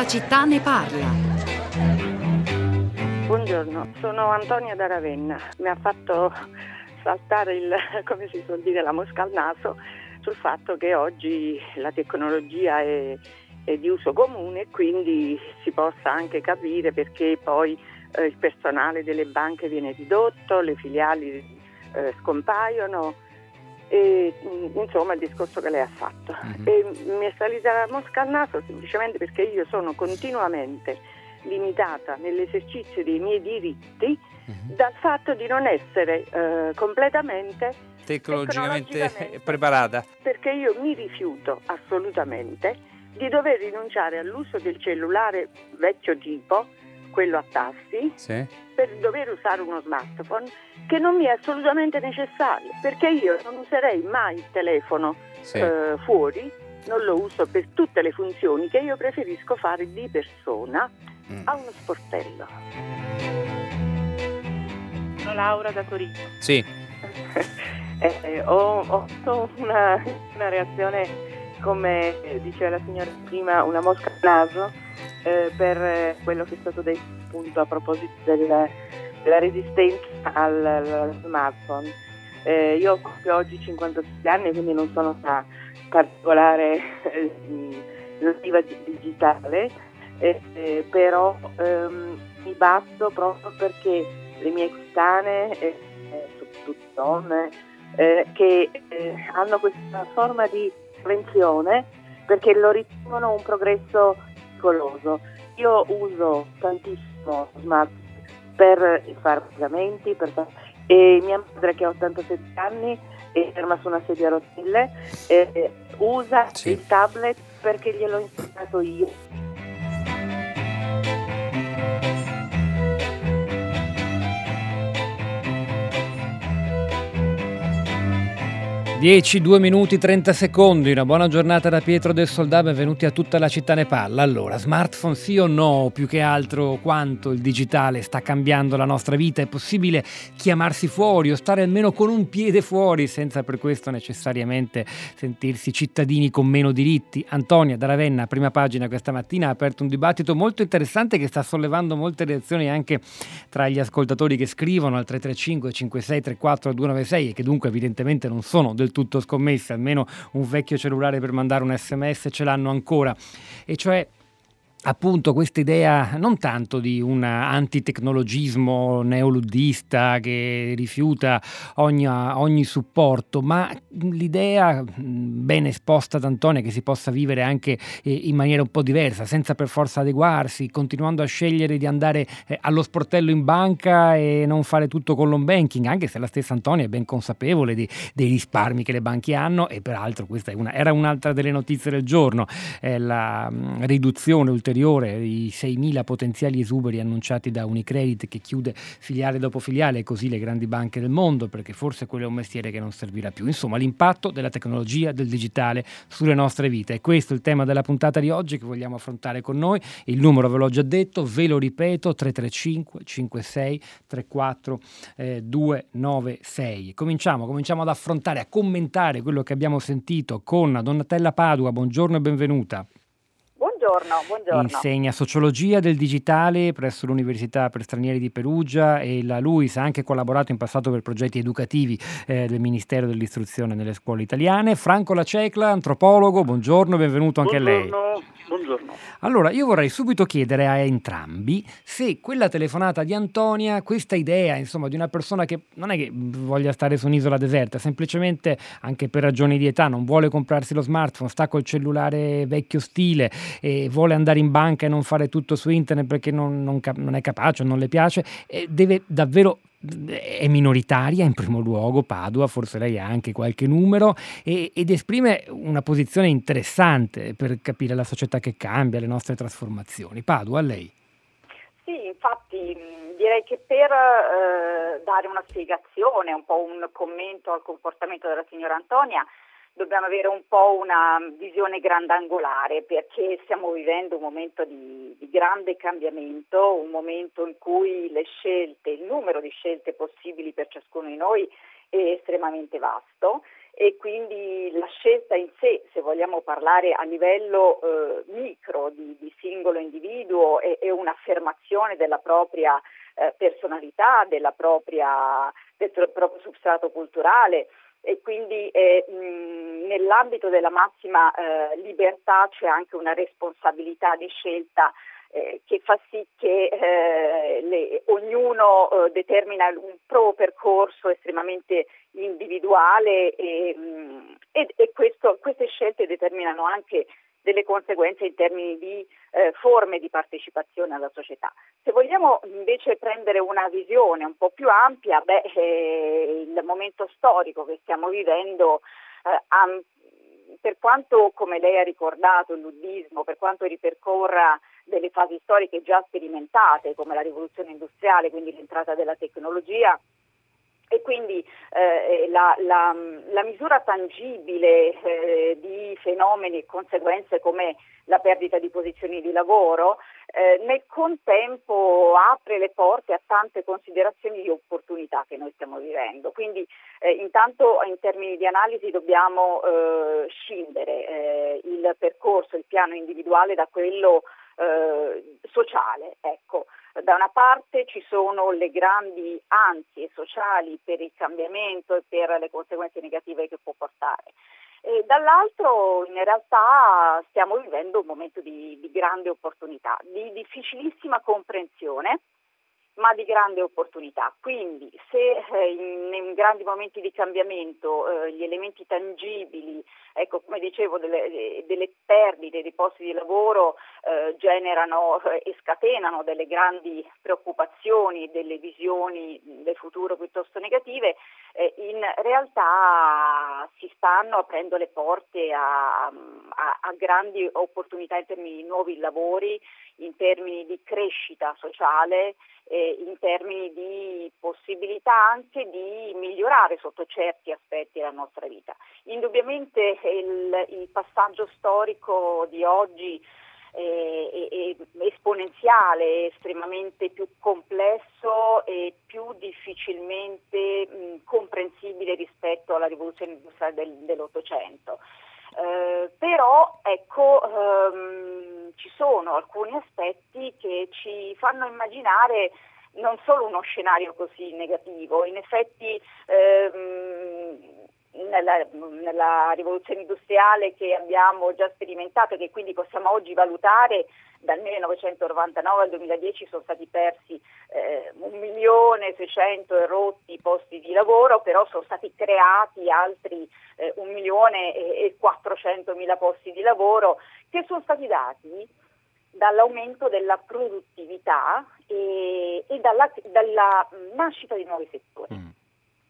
la città ne parla. Buongiorno, sono Antonia da Ravenna. Mi ha fatto saltare il, come si suol dire, la mosca al naso sul fatto che oggi la tecnologia è, è di uso comune e quindi si possa anche capire perché poi eh, il personale delle banche viene ridotto, le filiali eh, scompaiono e, mm, insomma il discorso che lei ha fatto. Mm-hmm. E mi è salita la mosca al naso semplicemente perché io sono continuamente limitata nell'esercizio dei miei diritti mm-hmm. dal fatto di non essere eh, completamente tecnologicamente preparata. Perché io mi rifiuto assolutamente di dover rinunciare all'uso del cellulare vecchio tipo quello a tasti, sì. per dover usare uno smartphone che non mi è assolutamente necessario, perché io non userei mai il telefono sì. eh, fuori, non lo uso per tutte le funzioni che io preferisco fare di persona mm. a uno sportello. Sono Laura da Torino. Sì. eh, eh, ho, ho avuto una, una reazione come diceva la signora prima, una mosca al naso eh, per quello che è stato detto appunto a proposito del, della resistenza al, al smartphone. Eh, io ho oggi 56 anni, quindi non sono una particolare eh, nativa digitale, eh, però ehm, mi basto proprio perché le mie coetanee, eh, soprattutto donne, eh, che eh, hanno questa forma di prevenzione perché lo ritengono un progresso pericoloso. Io uso tantissimo smart per fare pagamenti per e mia madre che ha 87 anni è ferma su una sedia a rotelle eh, usa sì. il tablet perché gliel'ho insegnato io 10, 2 minuti 30 secondi, una buona giornata da Pietro del Soldà, benvenuti a tutta la città ne parla. Allora, smartphone sì o no? Più che altro quanto il digitale sta cambiando la nostra vita? È possibile chiamarsi fuori o stare almeno con un piede fuori senza per questo necessariamente sentirsi cittadini con meno diritti? Antonia da Ravenna, prima pagina questa mattina, ha aperto un dibattito molto interessante che sta sollevando molte reazioni anche tra gli ascoltatori che scrivono al 335 5634 296 e che dunque evidentemente non sono del del tutto scommesse, almeno un vecchio cellulare per mandare un sms ce l'hanno ancora. E cioè appunto questa idea non tanto di un antitecnologismo neoluddista che rifiuta ogni, ogni, supporto, ma l'idea ben esposta da Antonio che si possa vivere anche eh, in maniera un po' diversa, senza per forza adeguarsi, continuando a scegliere di andare eh, allo sportello in banca e non fare tutto con l'home banking, anche se la stessa Antonia è ben consapevole di, dei risparmi che le banche hanno e peraltro questa una, era un'altra delle notizie del giorno, eh, la mh, riduzione ulteriore ulteriore, i 6.000 potenziali esuberi annunciati da Unicredit che chiude filiale dopo filiale e così le grandi banche del mondo, perché forse quello è un mestiere che non servirà più. Insomma, l'impatto della tecnologia, del digitale sulle nostre vite. E questo è il tema della puntata di oggi che vogliamo affrontare con noi. Il numero ve l'ho già detto, ve lo ripeto, 335 56 34 eh, 296. Cominciamo, cominciamo ad affrontare, a commentare quello che abbiamo sentito con Donatella Padua. Buongiorno e benvenuta. Buongiorno, buongiorno. Insegna sociologia del digitale presso l'Università per Stranieri di Perugia e la LUIS ha anche collaborato in passato per progetti educativi eh, del Ministero dell'Istruzione nelle scuole italiane. Franco Lacecla, antropologo, buongiorno e benvenuto anche buongiorno. a lei. Buongiorno. Allora, io vorrei subito chiedere a entrambi se quella telefonata di Antonia, questa idea, insomma, di una persona che non è che voglia stare su un'isola deserta, semplicemente anche per ragioni di età non vuole comprarsi lo smartphone, sta col cellulare vecchio stile e vuole andare in banca e non fare tutto su internet perché non, non, non è capace o non le piace, deve davvero è minoritaria in primo luogo, Padua, forse lei ha anche qualche numero e, ed esprime una posizione interessante per capire la società che cambia, le nostre trasformazioni. Padua, a lei. Sì, infatti direi che per eh, dare una spiegazione, un po' un commento al comportamento della signora Antonia, dobbiamo avere un po' una visione grandangolare perché stiamo vivendo un momento di, di, grande cambiamento, un momento in cui le scelte, il numero di scelte possibili per ciascuno di noi è estremamente vasto e quindi la scelta in sé, se vogliamo parlare a livello eh, micro di, di, singolo individuo, è, è un'affermazione della propria eh, personalità, propria, del proprio substrato culturale e quindi eh, mh, nell'ambito della massima eh, libertà c'è anche una responsabilità di scelta eh, che fa sì che eh, le, ognuno eh, determina un pro percorso estremamente individuale e, mh, e, e questo, queste scelte determinano anche delle conseguenze in termini di eh, forme di partecipazione alla società. Se vogliamo invece prendere una visione un po' più ampia, beh, eh, il momento storico che stiamo vivendo eh, ha, per quanto, come lei ha ricordato, il luddismo, per quanto ripercorra delle fasi storiche già sperimentate, come la rivoluzione industriale, quindi l'entrata della tecnologia, e quindi eh, la, la, la, misura tangibile eh, di fenomeni e conseguenze come la perdita di posizioni di lavoro eh, nel contempo apre le porte a tante considerazioni di opportunità che noi stiamo vivendo. Quindi eh, intanto in termini di analisi dobbiamo eh, scindere eh, il percorso, il piano individuale da quello sociale. Ecco da una parte ci sono le grandi ansie sociali per il cambiamento e per le conseguenze negative che può portare. E dall'altro in realtà stiamo vivendo un momento di, di grande opportunità, di difficilissima comprensione ma di grande opportunità. Quindi se eh, in, in, grandi momenti di cambiamento eh, gli elementi tangibili, ecco come dicevo, delle, delle perdite di posti di lavoro eh, generano eh, e scatenano delle grandi preoccupazioni, delle visioni del futuro piuttosto negative, eh, in realtà si stanno aprendo le porte a, a, a grandi opportunità in termini di nuovi lavori, in termini di crescita sociale, eh, in termini di possibilità anche di migliorare sotto certi aspetti la nostra vita. Indubbiamente il, il passaggio storico di oggi è, è, esponenziale, estremamente più complesso e più difficilmente mh, comprensibile rispetto alla rivoluzione industriale del, dell'Ottocento. Eh, però ecco, ehm, ci sono alcuni aspetti che ci fanno immaginare non solo uno scenario così negativo, in effetti ehm, nella, nella, rivoluzione industriale che abbiamo già sperimentato e che quindi possiamo oggi valutare dal 1999 al 2010 sono stati persi eh, 1 milione 600 e rotti posti di lavoro, però sono stati creati altri eh, 1 milione e 400 mila posti di lavoro che sono stati dati dall'aumento della produttività e, e dalla, dalla, nascita di nuovi settori. Mm.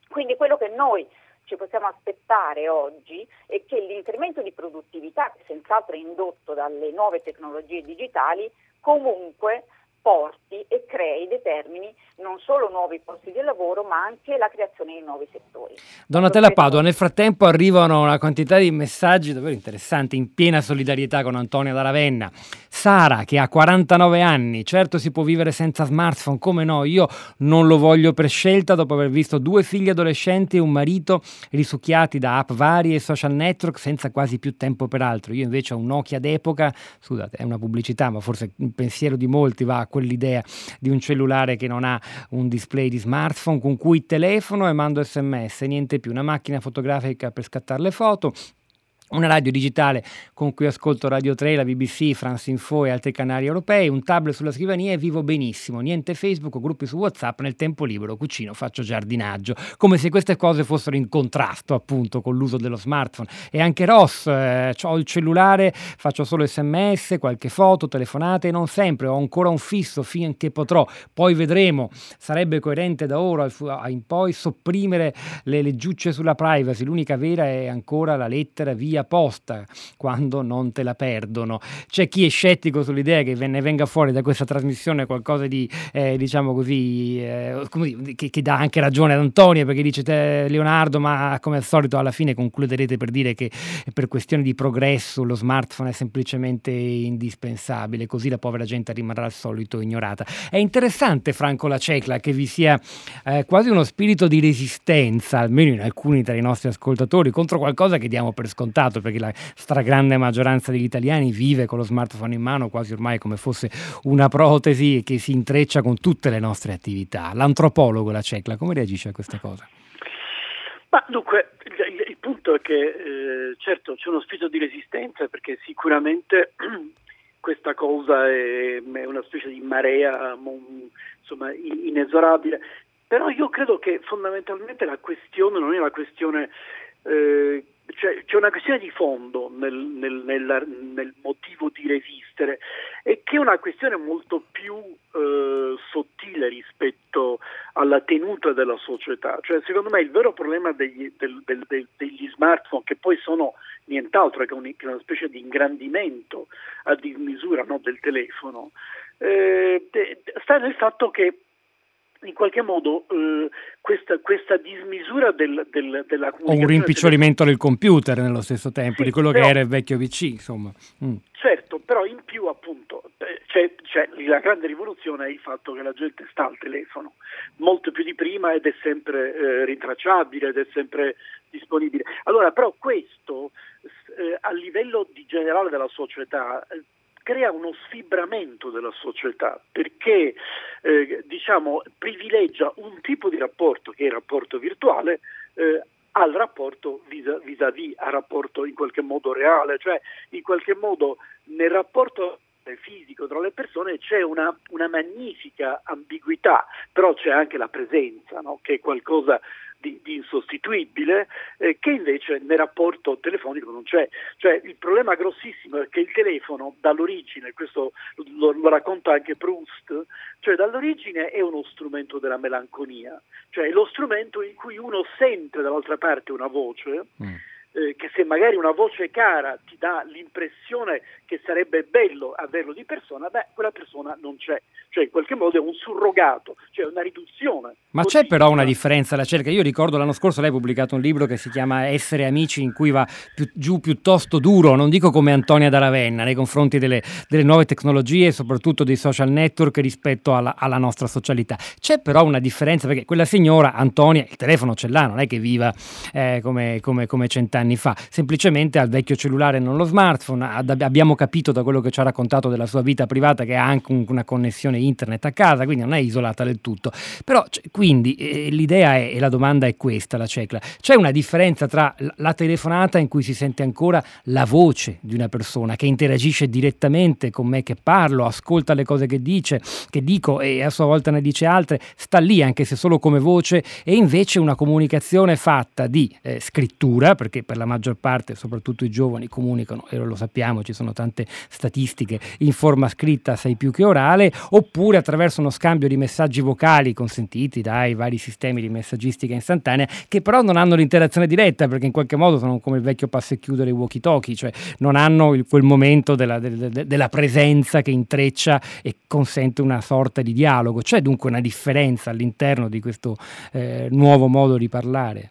Quindi quello che noi ci possiamo aspettare oggi è che l'incremento di produttività, che senz'altro è indotto dalle nuove tecnologie digitali, comunque porti e crei, determini non solo nuovi posti di lavoro ma anche la creazione di nuovi settori. Donatella Padua, nel frattempo arrivano una quantità di messaggi davvero interessanti in piena solidarietà con Antonio da Ravenna. Sara che ha 49 anni, certo si può vivere senza smartphone, come no, io non lo voglio per scelta dopo aver visto due figli adolescenti e un marito risucchiati da app varie e social network senza quasi più tempo per altro. Io invece ho un Nokia d'epoca, scusate è una pubblicità ma forse il pensiero di molti va a quell'idea di un cellulare che non ha un display di smartphone con cui telefono e mando sms, niente più, una macchina fotografica per scattare le foto una radio digitale con cui ascolto Radio 3, la BBC, France Info e altri canali europei, un tablet sulla scrivania e vivo benissimo, niente Facebook gruppi su WhatsApp, nel tempo libero cucino, faccio giardinaggio, come se queste cose fossero in contrasto appunto con l'uso dello smartphone. E anche Ross, eh, ho il cellulare, faccio solo sms, qualche foto, telefonate, non sempre, ho ancora un fisso finché potrò, poi vedremo, sarebbe coerente da ora in poi sopprimere le leggiucce sulla privacy, l'unica vera è ancora la lettera via posta quando non te la perdono. C'è chi è scettico sull'idea che ne venga fuori da questa trasmissione qualcosa di, eh, diciamo così, eh, che, che, dà anche ragione ad Antonia, perché dice te, Leonardo, ma come al solito alla fine concluderete per dire che per questioni di progresso lo smartphone è semplicemente indispensabile, così la povera gente rimarrà al solito ignorata. È interessante, Franco La Cecla, che vi sia eh, quasi uno spirito di resistenza, almeno in alcuni tra i nostri ascoltatori, contro qualcosa che diamo per scontato, perché la stragrande maggioranza degli italiani vive con lo smartphone in mano quasi ormai come fosse una protesi che si intreccia con tutte le nostre attività. L'antropologo La Cecla, come reagisce a questa cosa? Ma dunque, il, il punto è che eh, certo c'è uno spirito di resistenza perché sicuramente questa cosa è, è una specie di marea insomma, inesorabile, però io credo che fondamentalmente la questione non è la questione eh, cioè, c'è una questione di fondo nel, nel, nel, nel, motivo di resistere e che è una questione molto più eh, sottile rispetto alla tenuta della società. Cioè, secondo me il vero problema degli, del, del, del, degli smartphone, che poi sono nient'altro che, un, che una specie di ingrandimento a dismisura no, del telefono, eh, sta nel fatto che in qualche modo eh, questa, questa, dismisura del, del, della comunicazione... O un rimpicciolimento del computer nello stesso tempo, sì, di quello però, che era il vecchio PC, insomma. Mm. Certo, però in più appunto eh, c'è, c'è, la grande rivoluzione è il fatto che la gente sta al telefono, molto più di prima ed è sempre eh, rintracciabile ed è sempre disponibile. Allora però questo eh, a livello di generale della società eh, crea uno sfibramento della società perché eh, diciamo, privilegia un tipo di rapporto che è il rapporto virtuale eh, al rapporto vis-à-vis, al rapporto in qualche modo reale, cioè in qualche modo nel rapporto fisico tra le persone c'è una, una magnifica ambiguità, però c'è anche la presenza, no? che è qualcosa di, di insostituibile, eh, che invece nel rapporto telefonico non c'è. Cioè, il problema grossissimo è che il telefono dall'origine, questo lo, lo racconta anche Proust, cioè dall'origine è uno strumento della melanconia, cioè è lo strumento in cui uno sente dall'altra parte una voce. Mm eh, che se magari una voce cara ti dà l'impressione che sarebbe bello averlo di persona, beh, quella persona non c'è, cioè in qualche modo è un surrogato, cioè una riduzione. Ma c'è però una differenza la cerca. Io ricordo l'anno scorso lei ha pubblicato un libro che si chiama Essere amici, in cui va più, giù piuttosto duro, non dico come Antonia da Ravenna, nei confronti delle, delle nuove tecnologie e soprattutto dei social network rispetto alla, alla, nostra socialità. C'è però una differenza perché quella signora, Antonia, il telefono ce l'ha, non è che viva eh, come, come, come cent'anni anni fa, semplicemente al vecchio cellulare non lo smartphone, abbiamo capito da quello che ci ha raccontato della sua vita privata che ha anche una connessione internet a casa, quindi non è isolata del tutto. Però quindi eh, l'idea è, e la domanda è questa, la cecla, c'è una differenza tra la telefonata in cui si sente ancora la voce di una persona che interagisce direttamente con me che parlo, ascolta le cose che dice, che dico e a sua volta ne dice altre, sta lì anche se solo come voce e invece una comunicazione fatta di eh, scrittura, perché per la maggior parte, soprattutto i giovani, comunicano, e lo sappiamo, ci sono tante statistiche, in forma scritta, sei più che orale, oppure attraverso uno scambio di messaggi vocali consentiti dai vari sistemi di messaggistica istantanea, che però non hanno l'interazione diretta, perché in qualche modo sono come il vecchio passo e chiudere i walkie-talkie, cioè non hanno il, quel momento della, de, de, della presenza che intreccia e consente una sorta di dialogo. C'è dunque una differenza all'interno di questo eh, nuovo modo di parlare?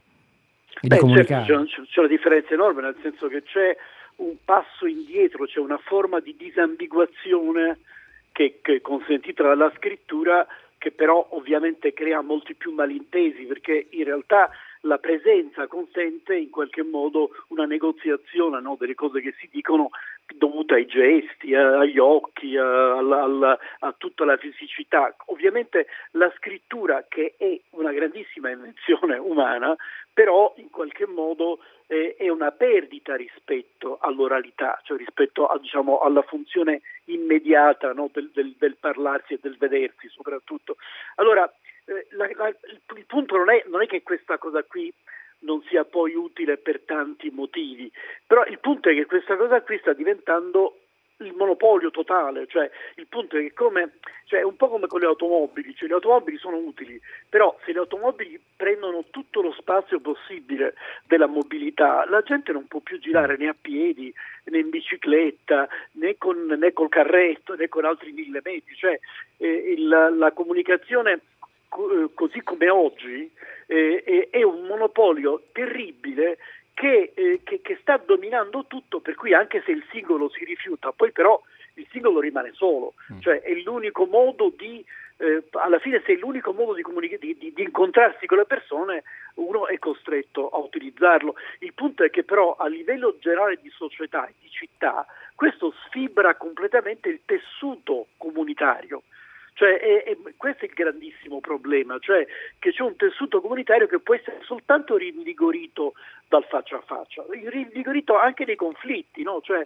e Beh, di comunicare. Certo, c'è, c'è, una differenza enorme, nel senso che c'è un passo indietro, c'è una forma di disambiguazione che, che consentita dalla scrittura che però ovviamente crea molti più malintesi perché in realtà la presenza consente in qualche modo una negoziazione no, delle cose che si dicono dovuta ai gesti, agli occhi, a, a, a, tutta la fisicità. Ovviamente la scrittura, che è una grandissima invenzione umana, però in qualche modo eh, è una perdita rispetto all'oralità, cioè rispetto a, diciamo, alla funzione immediata no, del, del, del, parlarsi e del vedersi soprattutto. Allora, eh, la, la, il punto non è, non è che questa cosa qui non sia poi utile per tanti motivi, però il punto è che questa cosa qui sta diventando il monopolio totale, cioè il punto è che come, cioè, è un po' come con le automobili, cioè, le automobili sono utili, però se le automobili prendono tutto lo spazio possibile della mobilità, la gente non può più girare né a piedi né in bicicletta né, con, né col carretto né con altri mille metri, cioè eh, il, la comunicazione eh, così come oggi eh, è un monopolio terribile che, eh, che, che, sta dominando tutto, per cui anche se il singolo si rifiuta, poi però il singolo rimane solo, mm. cioè è l'unico modo di, eh, alla fine se è l'unico modo di, comunica- di, di, di, incontrarsi con le persone, uno è costretto a utilizzarlo. Il punto è che però a livello generale di società e di città, questo sfibra completamente il tessuto comunitario. Cioè, è, è, questo è il grandissimo problema, cioè che c'è un tessuto comunitario che può essere soltanto rinvigorito dal faccia a faccia, rinvigorito anche nei conflitti, no? cioè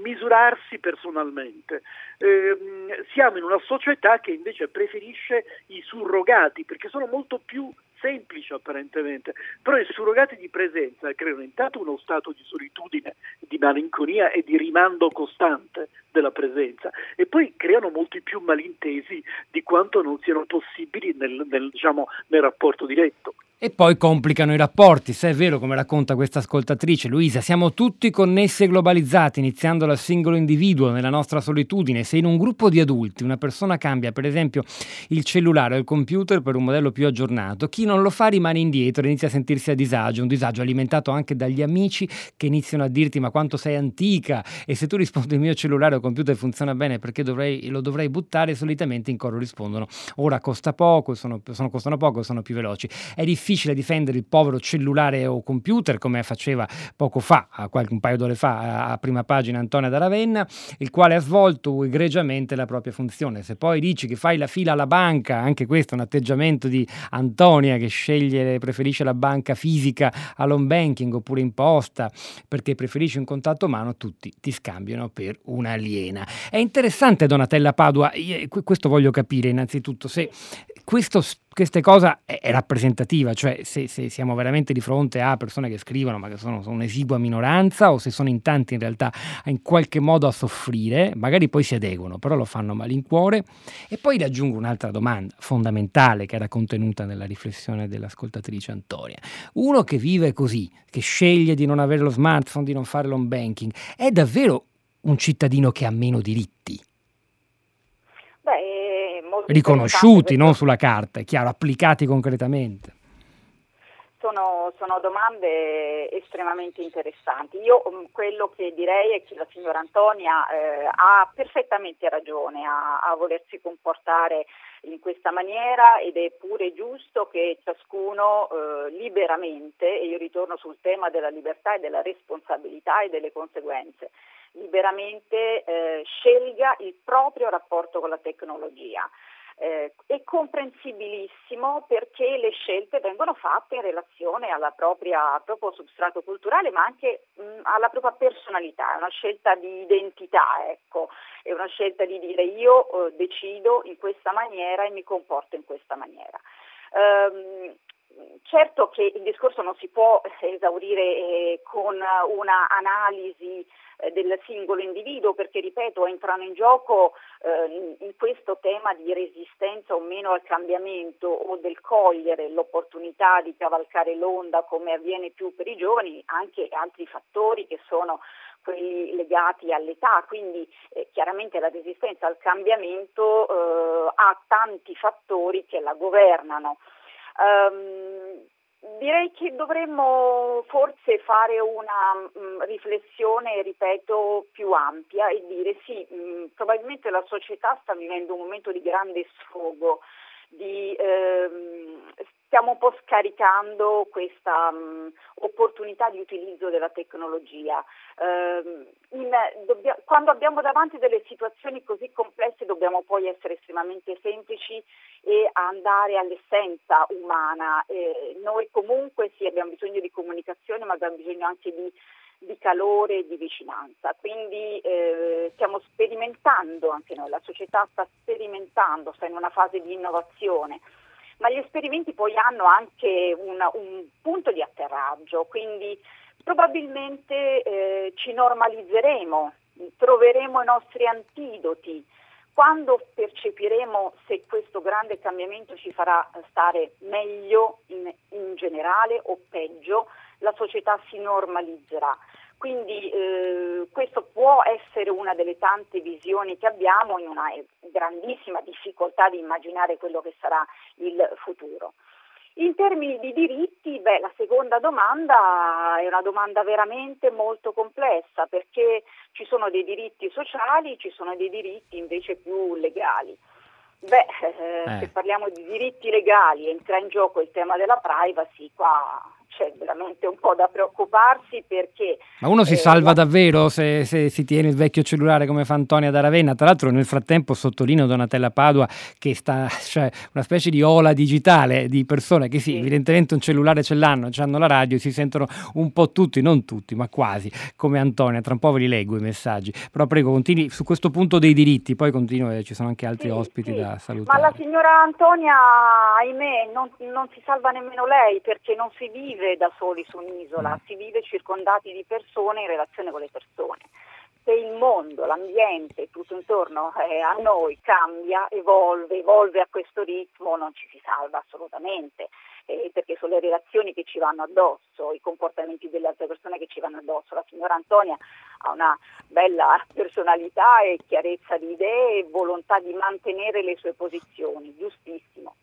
misurarsi personalmente. Eh, siamo in una società che invece preferisce i surrogati perché sono molto più semplici apparentemente, però i surrogati di presenza creano intanto uno stato di solitudine, di malinconia e di rimando costante della presenza e poi creano molti più malintesi di quanto non siano possibili nel, nel, diciamo, nel rapporto diretto. E poi complicano i rapporti, se è vero come racconta questa ascoltatrice Luisa, siamo tutti connessi e globalizzati, iniziando dal singolo individuo nella nostra solitudine. Se in un gruppo di adulti una persona cambia per esempio il cellulare o il computer per un modello più aggiornato, chi non lo fa rimane indietro inizia a sentirsi a disagio, un disagio alimentato anche dagli amici che iniziano a dirti ma quanto sei antica e se tu rispondi il mio cellulare o computer funziona bene perché dovrei, lo dovrei buttare, solitamente in coro rispondono ora costa poco, sono, sono, costano poco, sono più veloci. È difficile difficile difendere il povero cellulare o computer come faceva poco fa, qualche, un paio d'ore fa, a prima pagina Antonia da Ravenna, il quale ha svolto egregiamente la propria funzione. Se poi dici che fai la fila alla banca, anche questo è un atteggiamento di Antonia che sceglie, preferisce la banca fisica all'home banking oppure in posta perché preferisce un contatto umano, tutti ti scambiano per un'aliena. È interessante Donatella Padua, questo voglio capire innanzitutto, se questo, queste cose è, rappresentativa, cioè se, se, siamo veramente di fronte a persone che scrivono ma che sono, sono un'esigua minoranza o se sono in tanti in realtà in qualche modo a soffrire, magari poi si adeguano, però lo fanno malincuore. E poi aggiungo un'altra domanda fondamentale che era contenuta nella riflessione dell'ascoltatrice Antonia. Uno che vive così, che sceglie di non avere lo smartphone, di non fare l'home banking, è davvero un cittadino che ha meno diritti? Beh, riconosciuti, non sulla carta, è chiaro, applicati concretamente. Sono, sono, domande estremamente interessanti. Io mm, quello che direi è che la signora Antonia eh, ha perfettamente ragione a, a, volersi comportare in questa maniera ed è pure giusto che ciascuno eh, liberamente, e io ritorno sul tema della libertà e della responsabilità e delle conseguenze, liberamente eh, scelga il proprio rapporto con la tecnologia. Eh, è comprensibilissimo perché le scelte vengono fatte in relazione alla propria, al proprio substrato culturale ma anche mh, alla propria personalità, è una scelta di identità, ecco. è una scelta di dire io eh, decido in questa maniera e mi comporto in questa maniera. Um, certo che il discorso non si può esaurire eh, con una analisi eh, del singolo individuo perché, ripeto, entrano in gioco eh, in questo tema di resistenza o meno al cambiamento o del cogliere l'opportunità di cavalcare l'onda come avviene più per i giovani, anche altri fattori che sono quelli legati all'età, quindi eh, chiaramente la resistenza al cambiamento eh, ha tanti fattori che la governano. Um, Direi che dovremmo forse fare una mh, mm, riflessione, ripeto, più ampia e dire sì, mh, mm, probabilmente la società sta vivendo un momento di grande sfogo, di, ehm, stiamo un po' scaricando questa mh, opportunità di utilizzo della tecnologia. Eh, in, dobbia, quando abbiamo davanti delle situazioni così complesse dobbiamo poi essere estremamente semplici e andare all'essenza umana. Eh, noi comunque sì abbiamo bisogno di comunicazione ma abbiamo bisogno anche di di calore e di vicinanza. Quindi eh, stiamo sperimentando, anche noi, la società sta sperimentando, sta in una fase di innovazione ma gli esperimenti poi hanno anche una, un punto di atterraggio, quindi probabilmente eh, ci normalizzeremo troveremo i nostri antidoti, quando percepiremo se questo grande cambiamento ci farà stare meglio in, in generale o peggio, la società si normalizzerà. Quindi eh, questo può essere una delle tante visioni che abbiamo in una grandissima difficoltà di immaginare quello che sarà il futuro. In termini di diritti, beh, la seconda domanda è una domanda veramente molto complessa perché ci sono dei diritti sociali, ci sono dei diritti invece più legali. Beh, eh, eh. se parliamo di diritti legali entra in gioco il tema della privacy, qua c'è veramente un po' da preoccuparsi perché... Ma uno si eh, salva davvero se, se, si tiene il vecchio cellulare come fa Antonia da Ravenna? Tra l'altro nel frattempo sottolineo Donatella Padua che sta, cioè una specie di ola digitale di persone che sì, sì. evidentemente un cellulare ce l'hanno, hanno la radio, si sentono un po' tutti, non tutti, ma quasi, come Antonia. Tra un po' ve li leggo i messaggi. Però prego, continui su questo punto dei diritti, poi continuo, eh, ci sono anche altri sì, ospiti sì. da salutare. Ma la signora Antonia, ahimè, non, non si salva nemmeno lei perché non si vive vive da soli su un'isola, mm. si vive circondati di persone in relazione con le persone. Se il mondo, l'ambiente, tutto intorno eh, a noi cambia, evolve, evolve a questo ritmo, non ci si salva assolutamente, eh, perché sono le relazioni che ci vanno addosso, i comportamenti delle altre persone che ci vanno addosso. La signora Antonia ha una bella personalità e chiarezza di idee e volontà di mantenere le sue posizioni, giustissimo.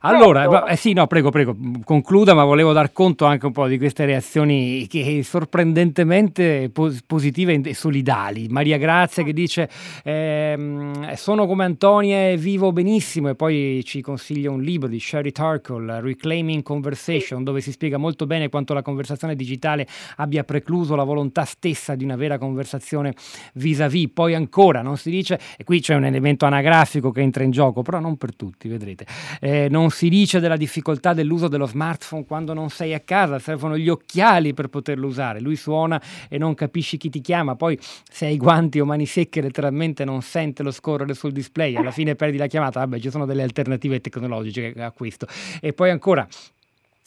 Allora, certo. eh sì, no, prego, prego, concluda, ma volevo dar conto anche un po' di queste reazioni che sorprendentemente positive e solidali. Maria Grazia che dice ehm, sono come Antonia e vivo benissimo e poi ci consiglia un libro di Sherry Turkle, Reclaiming Conversation, sì. dove si spiega molto bene quanto la conversazione digitale abbia precluso la volontà stessa di una vera conversazione vis-à-vis. Poi ancora, non si dice, e qui c'è un elemento anagrafico che entra in gioco, però non per tutti, vedrete. Eh, non si dice della difficoltà dell'uso dello smartphone quando non sei a casa, servono gli occhiali per poterlo usare. Lui suona e non capisci chi ti chiama, poi se hai guanti o mani secche letteralmente non sente lo scorrere sul display, alla fine perdi la chiamata. Vabbè, ci sono delle alternative tecnologiche a questo. E poi ancora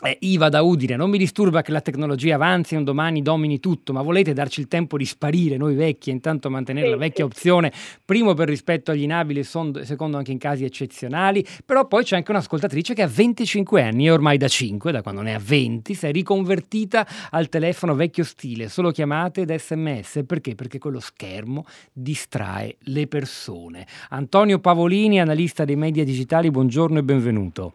eh, Iva da Udine, non mi disturba che la tecnologia avanzi e un domani domini tutto, ma volete darci il tempo di sparire noi vecchi e intanto mantenere sì, la vecchia sì. opzione, primo per rispetto agli inabili, secondo anche in casi eccezionali, però poi c'è anche un'ascoltatrice che ha 25 anni e ormai da 5, da quando ne ha 20, si è riconvertita al telefono vecchio stile, solo chiamate ed sms, perché? Perché quello schermo distrae le persone. Antonio Pavolini, analista dei media digitali, buongiorno e benvenuto.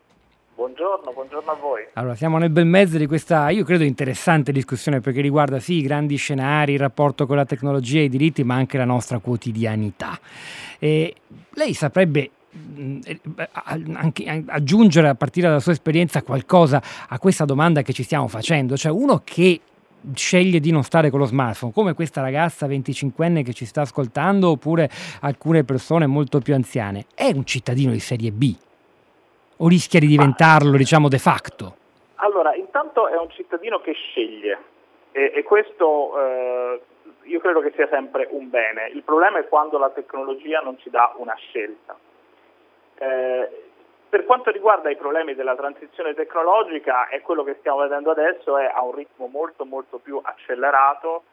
Buongiorno, buongiorno a voi. Allora, siamo nel bel mezzo di questa, io credo, interessante discussione perché riguarda sì i grandi scenari, il rapporto con la tecnologia e i diritti, ma anche la nostra quotidianità. E lei saprebbe mm, anche aggiungere a partire dalla sua esperienza qualcosa a questa domanda che ci stiamo facendo, cioè uno che sceglie di non stare con lo smartphone, come questa ragazza 25enne che ci sta ascoltando oppure alcune persone molto più anziane, è un cittadino di serie B o rischia di diventarlo, diciamo, de facto? Allora, intanto è un cittadino che sceglie e, e questo eh, io credo che sia sempre un bene. Il problema è quando la tecnologia non ci dà una scelta. Eh, per quanto riguarda i problemi della transizione tecnologica, è quello che stiamo vedendo adesso è a un ritmo molto molto più accelerato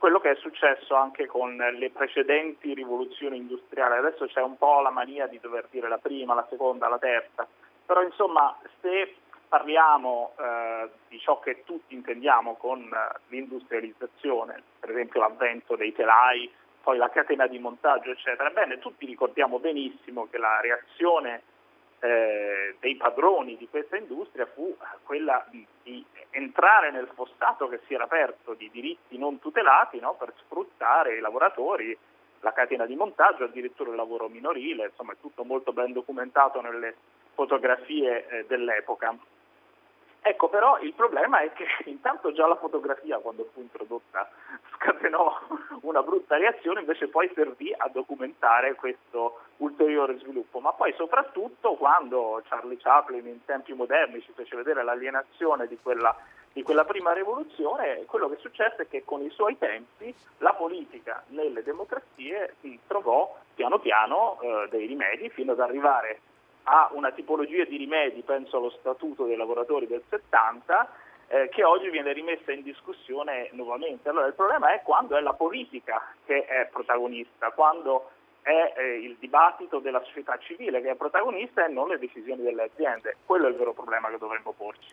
quello che è successo anche con le precedenti rivoluzioni industriali. Adesso c'è un po' la mania di dover dire la prima, la seconda, la terza. Però insomma, se parliamo eh, di ciò che tutti intendiamo con eh, l'industrializzazione, per esempio l'avvento dei telai, poi la catena di montaggio, eccetera, bene, tutti ricordiamo benissimo che la reazione eh, dei padroni di questa industria fu quella di, di, entrare nel fossato che si era aperto di diritti non tutelati no, per sfruttare i lavoratori la catena di montaggio, addirittura il lavoro minorile, insomma è tutto molto ben documentato nelle fotografie eh, dell'epoca. Ecco, però il problema è che intanto già la fotografia, quando fu introdotta, scatenò una brutta reazione, invece poi servì a documentare questo ulteriore sviluppo. Ma poi soprattutto quando Charlie Chaplin in tempi moderni ci fece vedere l'alienazione di quella di quella prima rivoluzione, quello che successe è che con i suoi tempi la politica nelle democrazie trovò piano piano eh, dei rimedi fino ad arrivare a una tipologia di rimedi, penso allo statuto dei lavoratori del 70, eh, che oggi viene rimessa in discussione nuovamente. Allora il problema è quando è la politica che è protagonista, quando è eh, il dibattito della società civile che è protagonista e non le decisioni delle aziende. Quello è il vero problema che dovremmo porci.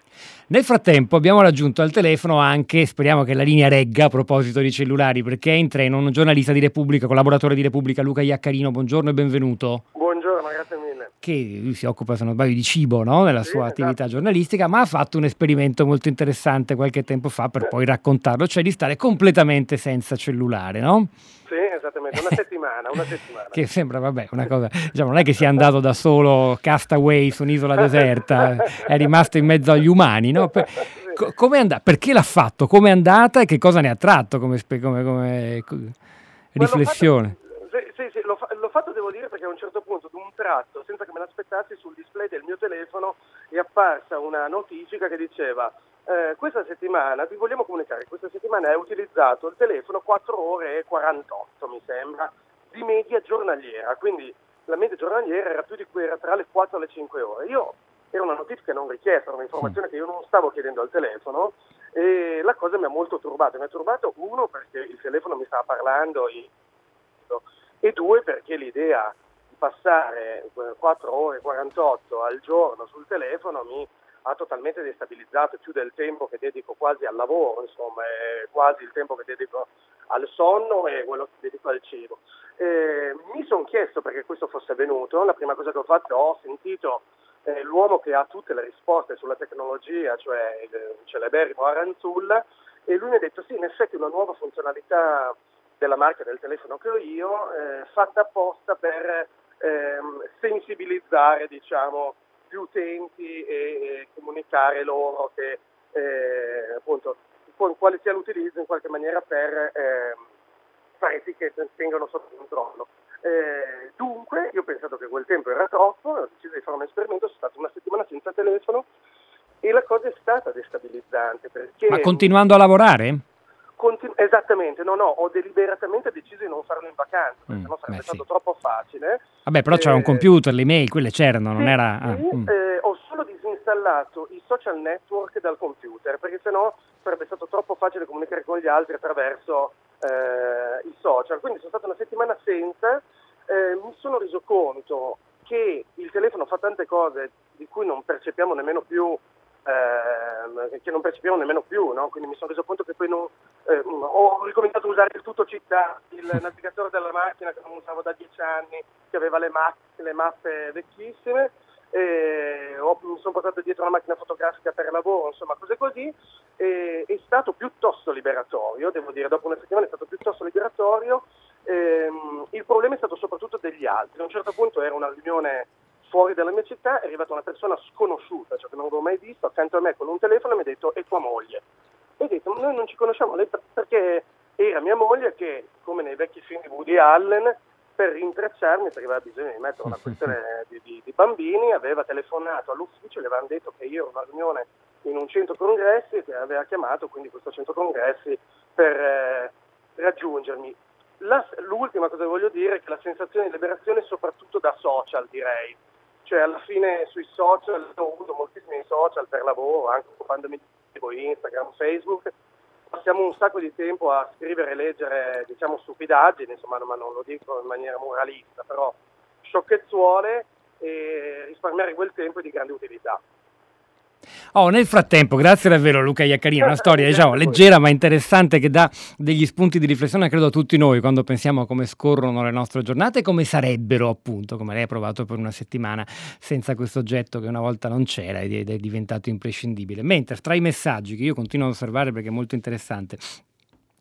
Nel frattempo abbiamo raggiunto al telefono anche, speriamo che la linea regga a proposito di cellulari, perché è in treno un giornalista di Repubblica, collaboratore di Repubblica, Luca Iaccarino. Buongiorno e benvenuto. Buongiorno, grazie mille. Che lui si occupa, se non sbaglio, di cibo no? nella sì, sua esatto. attività giornalistica, ma ha fatto un esperimento molto interessante qualche tempo fa per poi raccontarlo, cioè di stare completamente senza cellulare, no? Sì, esattamente, una settimana, una settimana. che sembra, vabbè, una cosa, diciamo, non è che sia andato da solo castaway su un'isola deserta, è rimasto in mezzo agli umani, no? Per, co- andata? Perché l'ha fatto? Come è andata e che cosa ne ha tratto come, come, come riflessione? Sì, sì, sì l'ho, fa- l'ho, fatto, devo dire, perché a un certo punto, ad un tratto, senza che me l'aspettassi, sul display del mio telefono è apparsa una notifica che diceva eh, questa settimana vi vogliamo comunicare, questa settimana hai utilizzato il telefono 4 ore e 48 mi sembra, di media giornaliera, quindi la media giornaliera era, più di, era tra le 4 e le 5 ore. Io era una notifica non richiesta, era un'informazione che io non stavo chiedendo al telefono e la cosa mi ha molto turbato. Mi ha turbato uno perché il telefono mi stava parlando e due perché l'idea passare 4 ore e 48 al giorno sul telefono mi ha totalmente destabilizzato più del tempo che dedico quasi al lavoro, insomma, quasi il tempo che dedico al sonno e quello che dedico al cibo. Eh, mi sono chiesto perché questo fosse avvenuto, la prima cosa che ho fatto ho sentito eh, l'uomo che ha tutte le risposte sulla tecnologia, cioè il celeberrimo Aranzulla, e lui mi ha detto sì, in effetti una nuova funzionalità della marca del telefono che ho io, eh, fatta apposta per ehm, sensibilizzare, diciamo, più utenti e, e comunicare loro che, eh, appunto, quale sia l'utilizzo in qualche maniera per eh, fare sì che tengano sotto controllo. Eh, dunque, io ho pensato che quel tempo era troppo, ho deciso di fare un esperimento, sono stato una settimana senza telefono e la cosa è stata destabilizzante. Ma continuando a lavorare? Continu- esattamente, no, no, ho deliberatamente deciso di non farlo in vacanza, perché mm, sennò sarebbe beh, stato sì. troppo facile. Vabbè, però eh, c'era un computer, le mail, quelle c'erano, sì, non era... Ah, sì, mm. eh, ho solo disinstallato i social network dal computer, perché sennò sarebbe stato troppo facile comunicare con gli altri attraverso eh, i social. Quindi sono stata una settimana senza, eh, mi sono reso conto che il telefono fa tante cose di cui non percepiamo nemmeno più eh, che non percepiamo nemmeno più, no? quindi mi sono reso conto che poi non, eh, ho ricominciato a usare il tutto città, il navigatore della macchina che non usavo da dieci anni, che aveva le, ma- le mappe vecchissime, ho, mi sono portato dietro una macchina fotografica per lavoro, insomma cose così, e, è stato piuttosto liberatorio, devo dire, dopo una settimana è stato piuttosto liberatorio, ehm, il problema è stato soprattutto degli altri, a un certo punto era una riunione fuori dalla mia città, è arrivata una persona sconosciuta, cioè che non avevo mai visto, accanto a me con un telefono e mi ha detto è tua moglie. E ho detto noi non ci conosciamo, perché era mia moglie che, come nei vecchi film di Woody Allen, per rintracciarmi, perché aveva bisogno di mettere una questione di, di, di, bambini, aveva telefonato all'ufficio, gli avevano detto che io ero una riunione in un centro congressi che aveva chiamato quindi questo centro congressi per eh, raggiungermi. La, l'ultima cosa che voglio dire è che la sensazione di liberazione è soprattutto da social, direi cioè alla fine sui social, ho avuto moltissimi social per lavoro, anche occupandomi di Instagram, Facebook, passiamo un sacco di tempo a scrivere e leggere, diciamo, stupidaggini, insomma, ma non lo dico in maniera moralista, però sciocchezzuole e risparmiare quel tempo è di grande utilità. Oh, nel frattempo, grazie davvero Luca Iaccarino, una storia diciamo, leggera ma interessante che dà degli spunti di riflessione credo a tutti noi quando pensiamo a come scorrono le nostre giornate e come sarebbero appunto, come lei ha provato per una settimana senza questo oggetto che una volta non c'era ed è diventato imprescindibile. Mentre tra i messaggi che io continuo ad osservare perché è molto interessante,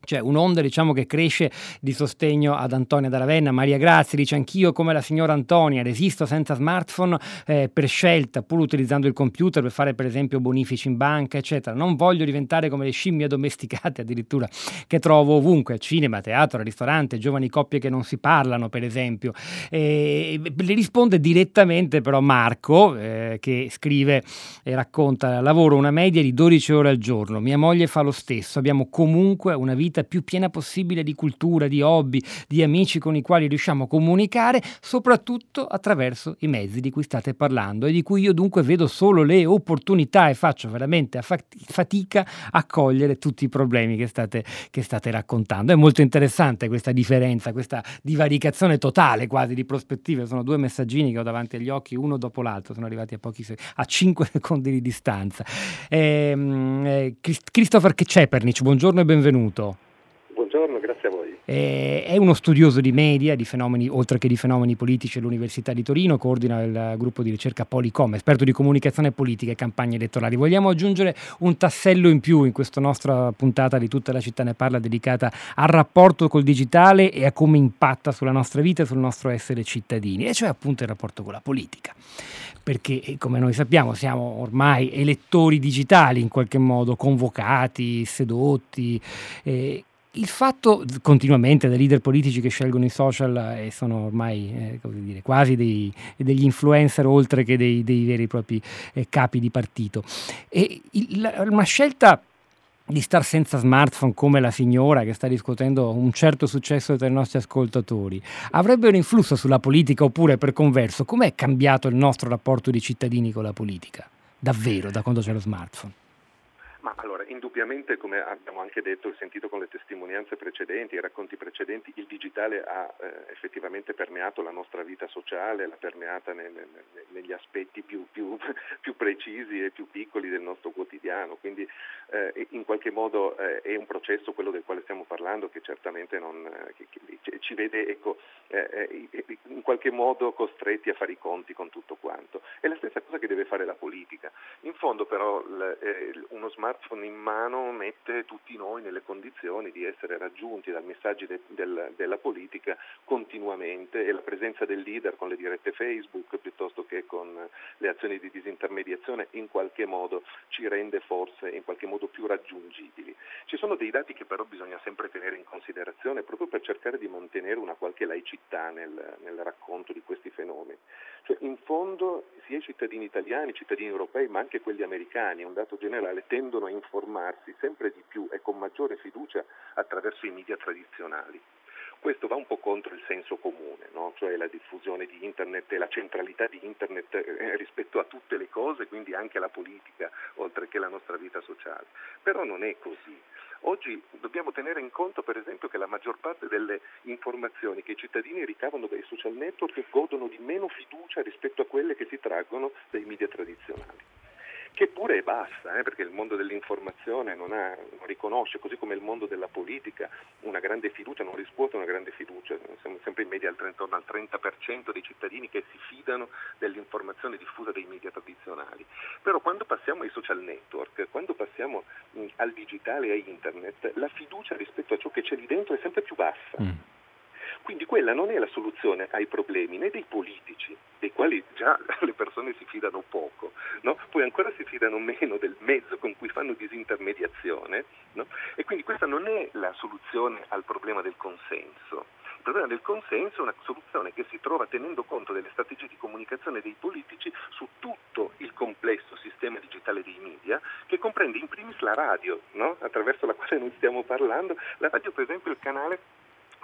cioè un'onda diciamo che cresce di sostegno ad Antonia da Ravenna. Maria Grazia dice anch'io come la signora Antonia resisto senza smartphone eh, per scelta, pur utilizzando il computer per fare per esempio bonifici in banca, eccetera. Non voglio diventare come le scimmie domesticate addirittura che trovo ovunque, cinema, teatro, ristorante, giovani coppie che non si parlano per esempio. E, le risponde direttamente però Marco eh, che scrive e racconta lavoro una media di 12 ore al giorno, mia moglie fa lo stesso, abbiamo comunque una vita vita più piena possibile di cultura, di hobby, di amici con i quali riusciamo a comunicare, soprattutto attraverso i mezzi di cui state parlando e di cui io dunque vedo solo le opportunità e faccio veramente fatica a cogliere tutti i problemi che state, che state raccontando. È molto interessante questa differenza, questa divaricazione totale quasi di prospettive. Sono due messaggini che ho davanti agli occhi, uno dopo l'altro, sono arrivati a, pochi, a 5 secondi di distanza. Ehm, eh, Christopher Cepernic, buongiorno e benvenuto. Buongiorno, grazie a voi. Eh, è uno studioso di media, di fenomeni, oltre che di fenomeni politici all'Università di Torino, coordina il gruppo di ricerca Policom, esperto di comunicazione politica e campagne elettorali. Vogliamo aggiungere un tassello in più in questa nostra puntata di Tutta la città ne parla dedicata al rapporto col digitale e a come impatta sulla nostra vita e sul nostro essere cittadini, e cioè appunto il rapporto con la politica perché eh, come noi sappiamo siamo ormai elettori digitali in qualche modo, convocati, sedotti. Eh, il fatto continuamente dai leader politici che scelgono i social e sono ormai eh, dire, quasi dei, degli influencer oltre che dei, dei veri e propri eh, capi di partito. E il, una scelta di star senza smartphone come la signora che sta riscuotendo un certo successo tra i nostri ascoltatori avrebbe un influsso sulla politica oppure per converso com'è cambiato il nostro rapporto di cittadini con la politica davvero da quando c'è lo smartphone? Ma allora, indubbiamente, come abbiamo anche detto e sentito con le testimonianze precedenti, i racconti precedenti, il digitale ha eh, effettivamente permeato la nostra vita sociale, l'ha permeata ne, ne, negli aspetti più, più, più, precisi e più piccoli del nostro quotidiano. Quindi eh, in qualche modo eh, è un processo, quello del quale stiamo parlando, che certamente non, eh, che, che ci vede ecco, eh, eh, in qualche modo costretti a fare i conti con tutto quanto. È la stessa cosa che deve fare la politica. In fondo però l, uno smart smartphone in mano mette tutti noi nelle condizioni di essere raggiunti dai messaggi de, del, della politica continuamente e la presenza del leader con le dirette Facebook piuttosto che con le azioni di disintermediazione in qualche modo ci rende forse in qualche modo più raggiungibili. Ci sono dei dati che però bisogna sempre tenere in considerazione proprio per cercare di mantenere una qualche laicità nel, nel racconto di questi fenomeni. Cioè, in fondo sia i cittadini italiani, i cittadini europei, ma anche quelli americani, un dato generale, tendono a informarsi sempre di più e con maggiore fiducia attraverso i media tradizionali. Questo va un po' contro il senso comune, no? cioè la diffusione di Internet e la centralità di Internet eh, rispetto a tutte le cose, quindi anche alla politica, oltre che alla nostra vita sociale. Però non è così. Oggi dobbiamo tenere in conto per esempio che la maggior parte delle informazioni che i cittadini ricavano dai social network godono di meno fiducia rispetto a quelle che si traggono dai media tradizionali che pure è bassa, eh, perché il mondo dell'informazione non, ha, non, riconosce, così come il mondo della politica, una grande fiducia, non riscuote una grande fiducia, siamo sempre in media intorno al 30% dei cittadini che si fidano dell'informazione diffusa dai media tradizionali. Però quando passiamo ai social network, quando passiamo mh, al digitale e a internet, la fiducia rispetto a ciò che c'è lì dentro è sempre più bassa. Mm. Quindi quella non è la soluzione ai problemi né dei politici, dei quali già le persone si fidano poco, no? poi ancora si fidano meno del mezzo con cui fanno disintermediazione no? e quindi questa non è la soluzione al problema del consenso. Il problema del consenso è una soluzione che si trova tenendo conto delle strategie di comunicazione dei politici su tutto il complesso sistema digitale dei media che comprende in primis la radio, no? attraverso la quale noi stiamo parlando. La radio per esempio è il canale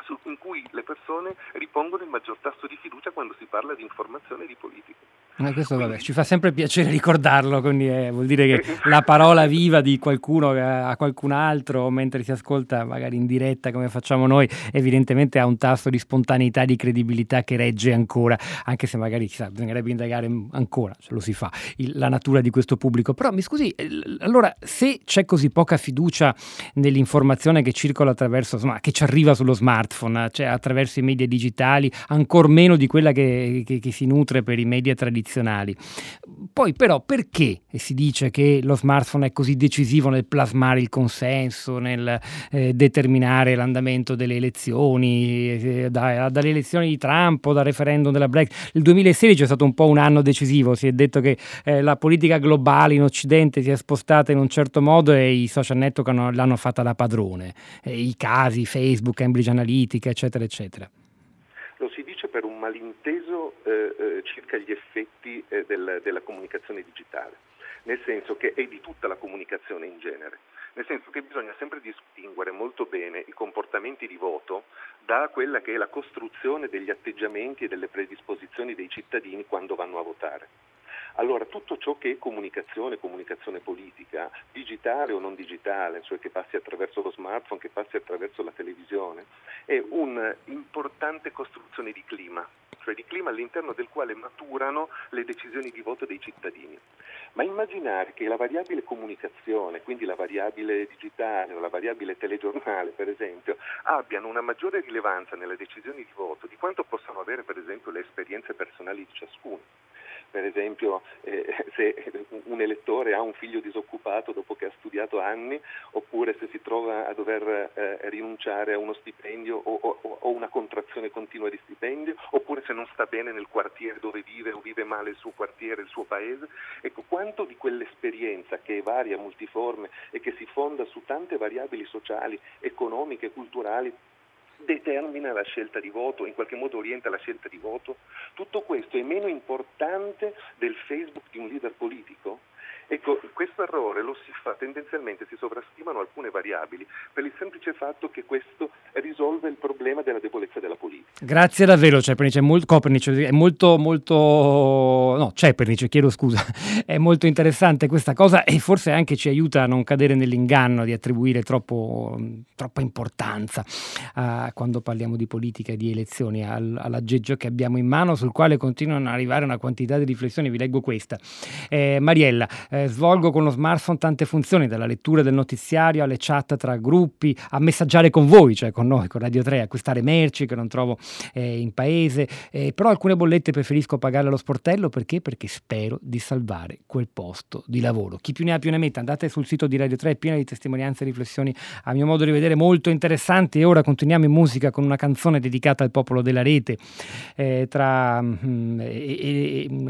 su, in cui le persone ripongono il maggior tasso di fiducia quando si parla di informazione e di politica. Ma questo vabbè, ci fa sempre piacere ricordarlo, quindi eh, vuol dire che la parola viva di qualcuno a qualcun altro mentre si ascolta magari in diretta come facciamo noi, evidentemente ha un tasso di spontaneità, di credibilità che regge ancora, anche se magari chissà, bisognerebbe indagare ancora, ce lo si fa, il, la natura di questo pubblico. Però mi scusi, eh, allora se c'è così poca fiducia nell'informazione che circola attraverso, insomma, che ci arriva sullo smartphone, cioè attraverso i media digitali, ancor meno di quella che, che, che si nutre per i media tradizionali, tradizionali. Poi però perché si dice che lo smartphone è così decisivo nel plasmare il consenso, nel eh, determinare l'andamento delle elezioni, eh, da, dalle elezioni di Trump o dal referendum della Black? Il 2016 è stato un po' un anno decisivo, si è detto che eh, la politica globale in Occidente si è spostata in un certo modo e i social network hanno, l'hanno fatta da padrone, eh, i casi, Facebook, Cambridge Analytica, eccetera, eccetera. Lo si dice per un malinteso eh, eh, circa gli effetti eh, del, della comunicazione digitale, nel senso che è di tutta la comunicazione in genere, nel senso che bisogna sempre distinguere molto bene i comportamenti di voto da quella che è la costruzione degli atteggiamenti e delle predisposizioni dei cittadini quando vanno a votare. Allora tutto ciò che è comunicazione, comunicazione politica, digitale o non digitale, cioè che passi attraverso lo smartphone, che passi attraverso la televisione, è un'importante costruzione di clima, cioè di clima all'interno del quale maturano le decisioni di voto dei cittadini. Ma immaginare che la variabile comunicazione, quindi la variabile digitale o la variabile telegiornale, per esempio, abbiano una maggiore rilevanza nelle decisioni di voto di quanto possano avere, per esempio, le esperienze personali di ciascuno per esempio eh, se un elettore ha un figlio disoccupato dopo che ha studiato anni, oppure se si trova a dover eh, rinunciare a uno stipendio o, o, o, una contrazione continua di stipendio, oppure se non sta bene nel quartiere dove vive o vive male il suo quartiere, il suo paese. Ecco, quanto di quell'esperienza che è varia, multiforme e che si fonda su tante variabili sociali, economiche, culturali, determina la scelta di voto, in qualche modo orienta la scelta di voto, tutto questo è meno importante del Facebook di un leader politico? Ecco, questo errore lo si fa tendenzialmente, si sovrastimano alcune variabili per il semplice fatto che questo risolve il problema della debolezza della politica. Grazie davvero Cepernic, è molto, Copernic, è molto, molto, no Cepernic, chiedo scusa, è molto interessante questa cosa e forse anche ci aiuta a non cadere nell'inganno di attribuire troppo, troppa importanza a, quando parliamo di politica e di elezioni al, all'aggeggio che abbiamo in mano sul quale continuano ad arrivare una quantità di riflessioni, vi leggo questa. Eh, Mariella, eh, svolgo con lo smartphone tante funzioni, dalla lettura del notiziario alle chat tra gruppi, a messaggiare con voi, cioè con noi, con Radio 3, acquistare merci che non trovo eh, in paese, eh, però alcune bollette preferisco pagarle allo sportello perché? Perché spero di salvare quel posto di lavoro. Chi più ne ha più ne metta, andate sul sito di Radio 3, è pieno di testimonianze e riflessioni a mio modo di vedere molto interessanti e ora continuiamo in musica con una canzone dedicata al popolo della rete, eh, tra mh, mm,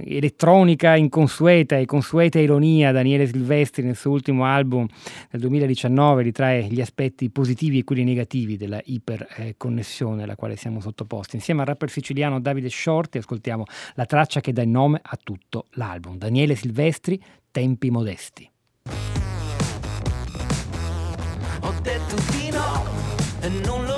elettronica inconsueta e consueta ironia Sinfonia, Daniele Silvestri nel suo ultimo album del 2019 ritrae gli aspetti positivi e quelli negativi della iperconnessione alla quale siamo sottoposti. Insieme al rapper siciliano Davide Shorty ascoltiamo la traccia che dà il nome a tutto l'album. Daniele Silvestri, Tempi modesti. Ho detto di no e non lo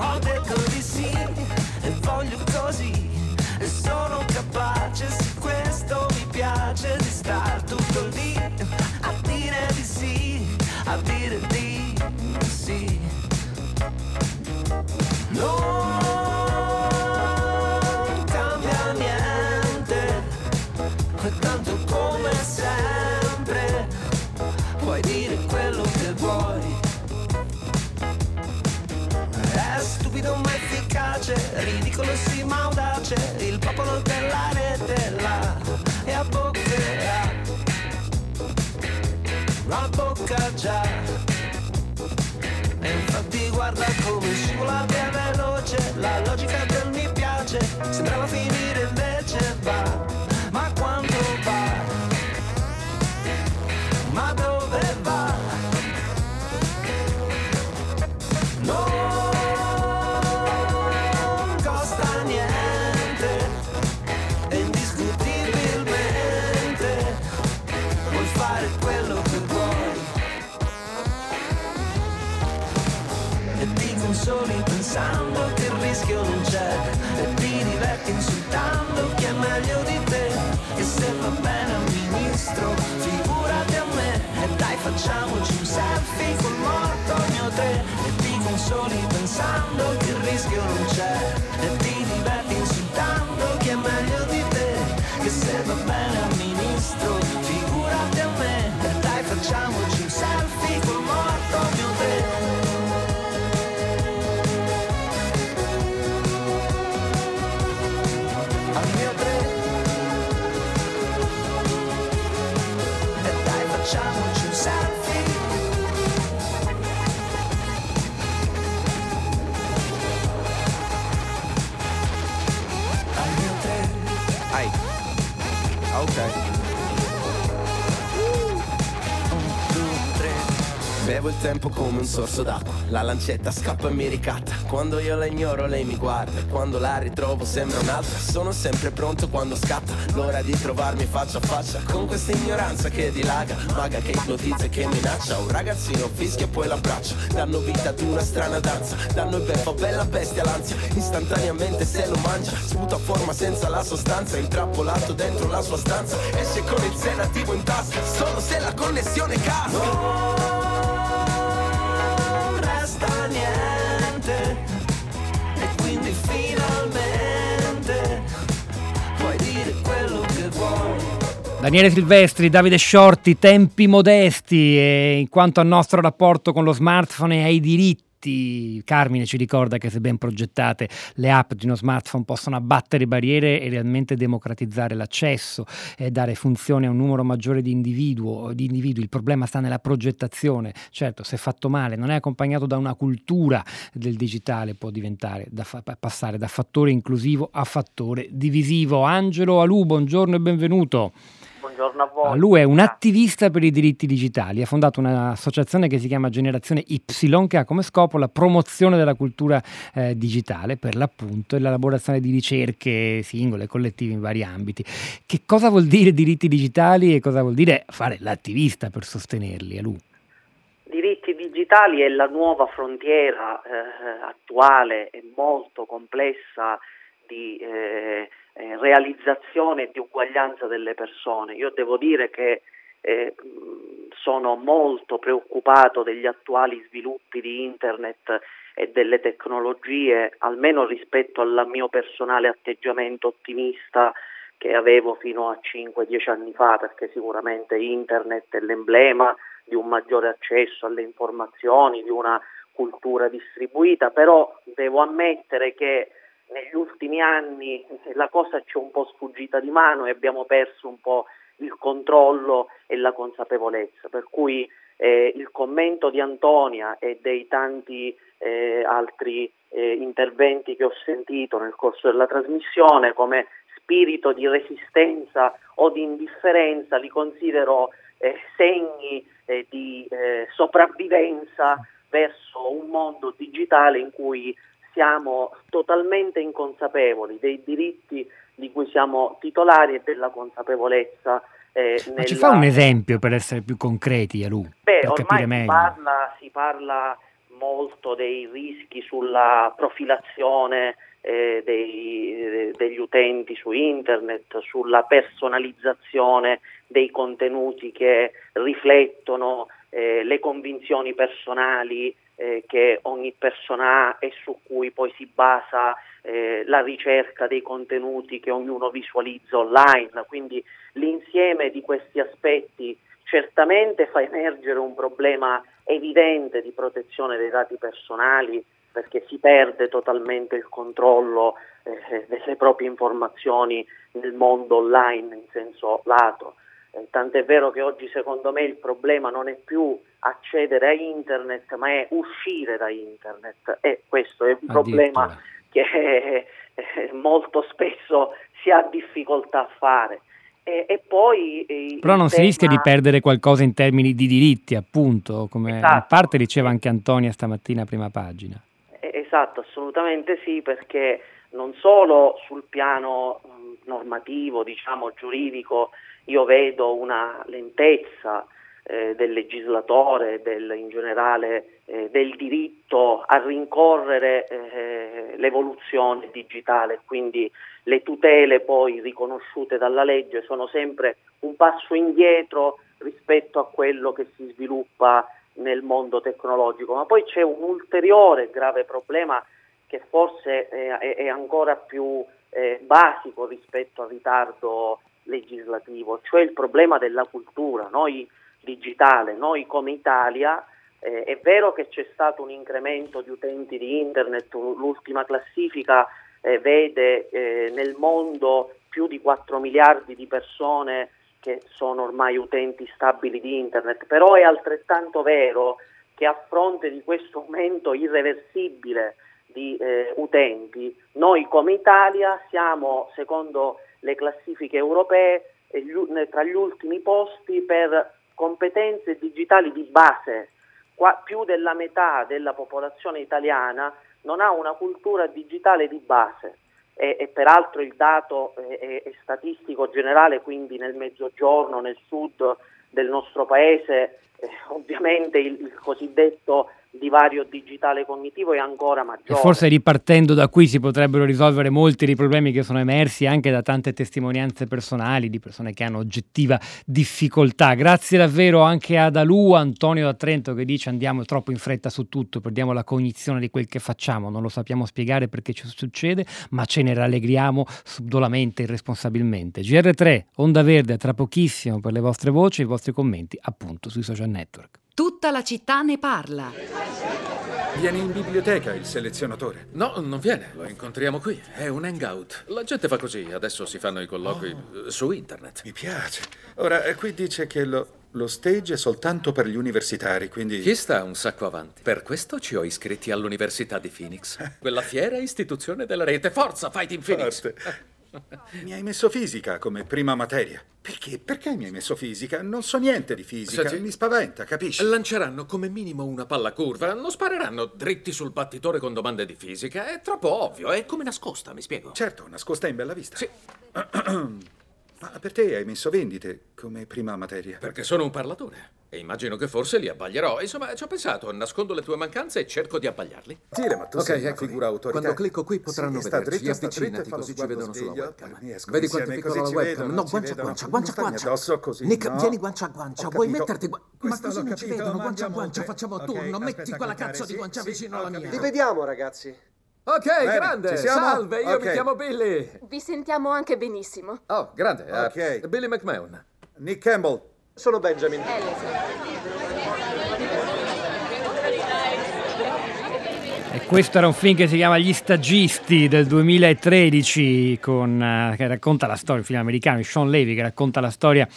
Ho detto di sì e voglio così. E sono capace, se questo mi piace, di star tutto lì a dire di sì, a dire di sì. No. Ridicolo sì ma audace, il popolo della rete là e a bocca, a bocca già. Rischio non c'è e ti diverti insultando chi è meglio di te? E se va bene al ministro figurati a me. E dai facciamoci un selfie col morto mio te e ti consoli pensando che il rischio non c'è. E ti diverti insultando chi è meglio di te? Che se va bene al ministro figurati a me. E dai facciamoci Okay. Bevo il tempo come un sorso d'acqua. La lancetta scappa e mi ricatta. Quando io la ignoro lei mi guarda. Quando la ritrovo sembra un'altra. Sono sempre pronto quando scatta. L'ora di trovarmi faccia a faccia Con questa ignoranza che dilaga. Maga che ipnotizza e che minaccia. Un ragazzino fischia e poi l'abbraccia. Danno vita ad una strana danza. Danno il beffa bella bestia l'ansia. Istantaneamente se lo mangia. Sputa forma senza la sostanza. Intrappolato dentro la sua stanza. Esce con il senativo in tasca. Solo se la connessione casca. Non Daniele Silvestri, Davide Sciorti, tempi modesti e in quanto al nostro rapporto con lo smartphone e ai diritti. Carmine ci ricorda che se ben progettate le app di uno smartphone possono abbattere barriere e realmente democratizzare l'accesso e dare funzione a un numero maggiore di, individuo, di individui. Il problema sta nella progettazione. Certo, se fatto male, non è accompagnato da una cultura del digitale, può diventare da fa- passare da fattore inclusivo a fattore divisivo. Angelo Alù, buongiorno e benvenuto. Buongiorno a voi. Lui è un attivista per i diritti digitali, ha fondato un'associazione che si chiama Generazione Y che ha come scopo la promozione della cultura eh, digitale per l'appunto e l'elaborazione di ricerche singole, collettive in vari ambiti. Che cosa vuol dire diritti digitali e cosa vuol dire fare l'attivista per sostenerli? Alù? Diritti digitali è la nuova frontiera eh, attuale e molto complessa di eh, eh, realizzazione e di uguaglianza delle persone. Io devo dire che eh, sono molto preoccupato degli attuali sviluppi di internet e delle tecnologie, almeno rispetto al mio personale atteggiamento ottimista che avevo fino a 5-10 anni fa, perché sicuramente internet è l'emblema di un maggiore accesso alle informazioni, di una cultura distribuita, però devo ammettere che negli ultimi anni la cosa ci è un po' sfuggita di mano e abbiamo perso un po' il controllo e la consapevolezza, per cui eh, il commento di Antonia e dei tanti eh, altri eh, interventi che ho sentito nel corso della trasmissione come spirito di resistenza o di indifferenza li considero eh, segni eh, di eh, sopravvivenza verso un mondo digitale in cui siamo totalmente inconsapevoli dei diritti di cui siamo titolari e della consapevolezza. Eh, Ma ci fa un esempio per essere più concreti, Alu? Beh, per ormai si parla, si parla molto dei rischi sulla profilazione eh, dei- degli utenti su internet, sulla personalizzazione dei contenuti che riflettono eh, le convinzioni personali eh, che ogni persona ha e su cui poi si basa eh, la ricerca dei contenuti che ognuno visualizza online. Quindi l'insieme di questi aspetti certamente fa emergere un problema evidente di protezione dei dati personali perché si perde totalmente il controllo eh, delle proprie informazioni nel mondo online in senso lato. Eh, tant'è vero che oggi secondo me il problema non è più accedere a internet ma è uscire da internet e questo è un problema che eh, eh, molto spesso si ha difficoltà a fare. E, e poi eh, Però non si rischia di tema- perdere qualcosa in termini di diritti, appunto, come in Esatto. parte diceva anche Antonia stamattina a prima pagina. Esatto, assolutamente sì, perché non solo sul piano mh, normativo, diciamo giuridico, io vedo una lentezza eh, del legislatore, del- in generale eh, del diritto a rincorrere eh, l'evoluzione digitale, quindi le tutele poi riconosciute dalla legge sono sempre un passo indietro rispetto a quello che si sviluppa nel mondo tecnologico, ma poi c'è un ulteriore grave problema che forse eh, è, è ancora più eh, basico rispetto al ritardo legislativo, cioè il problema della cultura. Noi digitale, noi come Italia eh, è vero che c'è stato un incremento di utenti di internet, l'ultima classifica eh, vede eh, nel mondo più di 4 miliardi di persone che sono ormai utenti stabili di internet, però è altrettanto vero che a fronte di questo aumento irreversibile di eh, utenti, noi come Italia siamo, secondo le classifiche europee, eh, tra gli ultimi posti per competenze digitali di base, qua, più della metà della popolazione italiana non ha una cultura digitale di base. E, e peraltro il dato è, è, statistico generale, quindi nel mezzogiorno, nel sud del nostro paese, eh, ovviamente il, il cosiddetto divario digitale cognitivo è ancora maggiore. E forse ripartendo da qui si potrebbero risolvere molti dei problemi che sono emersi anche da tante testimonianze personali di persone che hanno oggettiva difficoltà. Grazie davvero anche ad Alu, Antonio da Trento che dice andiamo troppo in fretta su tutto, perdiamo la cognizione di quel che facciamo, non lo sappiamo spiegare perché ci succede, ma ce ne rallegriamo subdolamente e irresponsabilmente. GR3, Onda Verde, tra pochissimo per le vostre voci e i vostri commenti appunto sui social network. Tutta la città ne parla. Viene in biblioteca il selezionatore. No, non viene, lo incontriamo qui. È un hangout. La gente fa così, adesso si fanno i colloqui oh, su internet. Mi piace. Ora, eh, qui dice che lo, lo stage è soltanto per gli universitari, quindi... Chi sta un sacco avanti? Per questo ci ho iscritti all'Università di Phoenix. Quella fiera istituzione della rete. Forza, Fighting Phoenix! Forte. Mi hai messo fisica come prima materia. Perché? Perché mi hai messo fisica? Non so niente di fisica, Senti, mi spaventa, capisci? Lanceranno come minimo una palla curva, non spareranno dritti sul battitore con domande di fisica. È troppo ovvio, è come nascosta, mi spiego. Certo, nascosta in bella vista. Sì. Ma per te hai messo vendite come prima materia? Perché sono un parlatore. E immagino che forse li abbaglierò. Insomma, ci ho pensato, nascondo le tue mancanze e cerco di abbagliarli. Sì, ma tu Ok, sei una ecco. figura autoritaria. Quando clicco qui potranno Sì, vederci. dritto, Avvicinati, così ci vedono sveglio. webcam. Vedi quanto è piccola la webcam? vedono, No, ci guancia a guancia, guancia a guancia. addosso così, Nick, no? vieni guancia a guancia. Ho Vuoi capito. metterti gua- Ma così non ci vedono, guancia a guancia, facciamo turno. Metti quella cazzo di guancia vicino alla mia. Vi vediamo, ragazzi. Ok, Bene, grande. Salve, io Ok. mi chiamo Billy. Vi sentiamo anche benissimo. Oh, grande. Ok. Billy McMahon. Nick Campbell. Sono Benjamin. E questo era un film che si chiama Gli stagisti del 2013 con, eh, che racconta la storia, un film americano Sean Levy che racconta la storia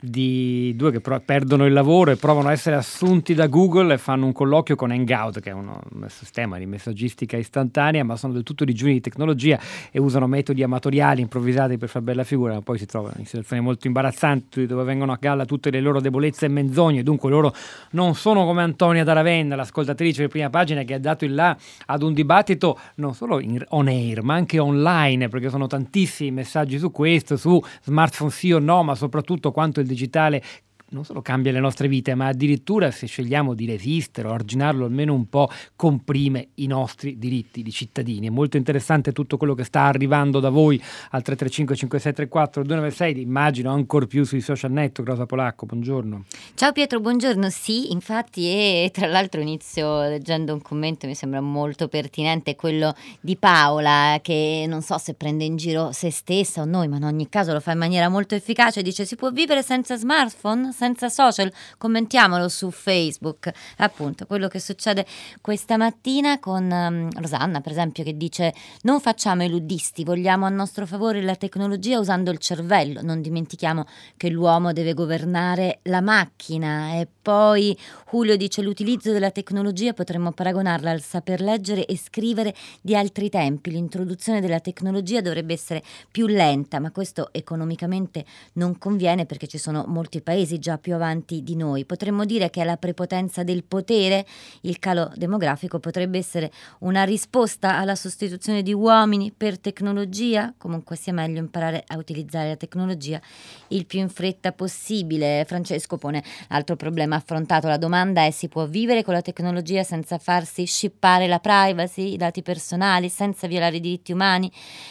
di due che pro- perdono il lavoro e provano a essere assunti da Google e fanno un colloquio con Hangout che è uno- un sistema di messaggistica istantanea ma sono del tutto digiuni di tecnologia e usano metodi amatoriali improvvisati per far bella figura ma poi si trovano in situazioni molto imbarazzanti dove vengono a galla tutte le loro debolezze e menzogne. Dunque loro non sono come Antonia da l'ascoltatrice di prima pagina che ha dato il là ad un dibattito non solo in on air ma anche online perché sono tantissimi messaggi su questo su smartphone sì o no ma soprattutto quanto il digitale non solo cambia le nostre vite, ma addirittura se scegliamo di resistere o arginarlo almeno un po', comprime i nostri diritti di cittadini. È molto interessante tutto quello che sta arrivando da voi al 335 5634 296, immagino ancor più sui social network. Rosa Polacco, buongiorno. Ciao Pietro, buongiorno. Sì, infatti, e tra l'altro inizio leggendo un commento, mi sembra molto pertinente, quello di Paola, che non so se prende in giro se stessa o noi, ma in ogni caso lo fa in maniera molto efficace. Dice: Si può vivere senza smartphone, senza social? Commentiamolo su Facebook. Appunto, quello che succede questa mattina con um, Rosanna, per esempio, che dice: Non facciamo i luddisti, vogliamo a nostro favore la tecnologia usando il cervello. Non dimentichiamo che l'uomo deve governare la macchina. E poi Julio dice: L'utilizzo della tecnologia potremmo paragonarla al saper leggere e scrivere di altri tempi. L'introduzione della tecnologia dovrebbe essere più lenta, ma questo economicamente non conviene perché ci sono molti paesi già più avanti di noi. Potremmo dire che è la prepotenza del potere. Il calo demografico potrebbe essere una risposta alla sostituzione di uomini per tecnologia. Comunque sia meglio imparare a utilizzare la tecnologia il più in fretta possibile. Francesco pone altro problema affrontato. La domanda è: si può vivere con la tecnologia senza farsi scippare la privacy, i dati personali, senza violare i diritti umani,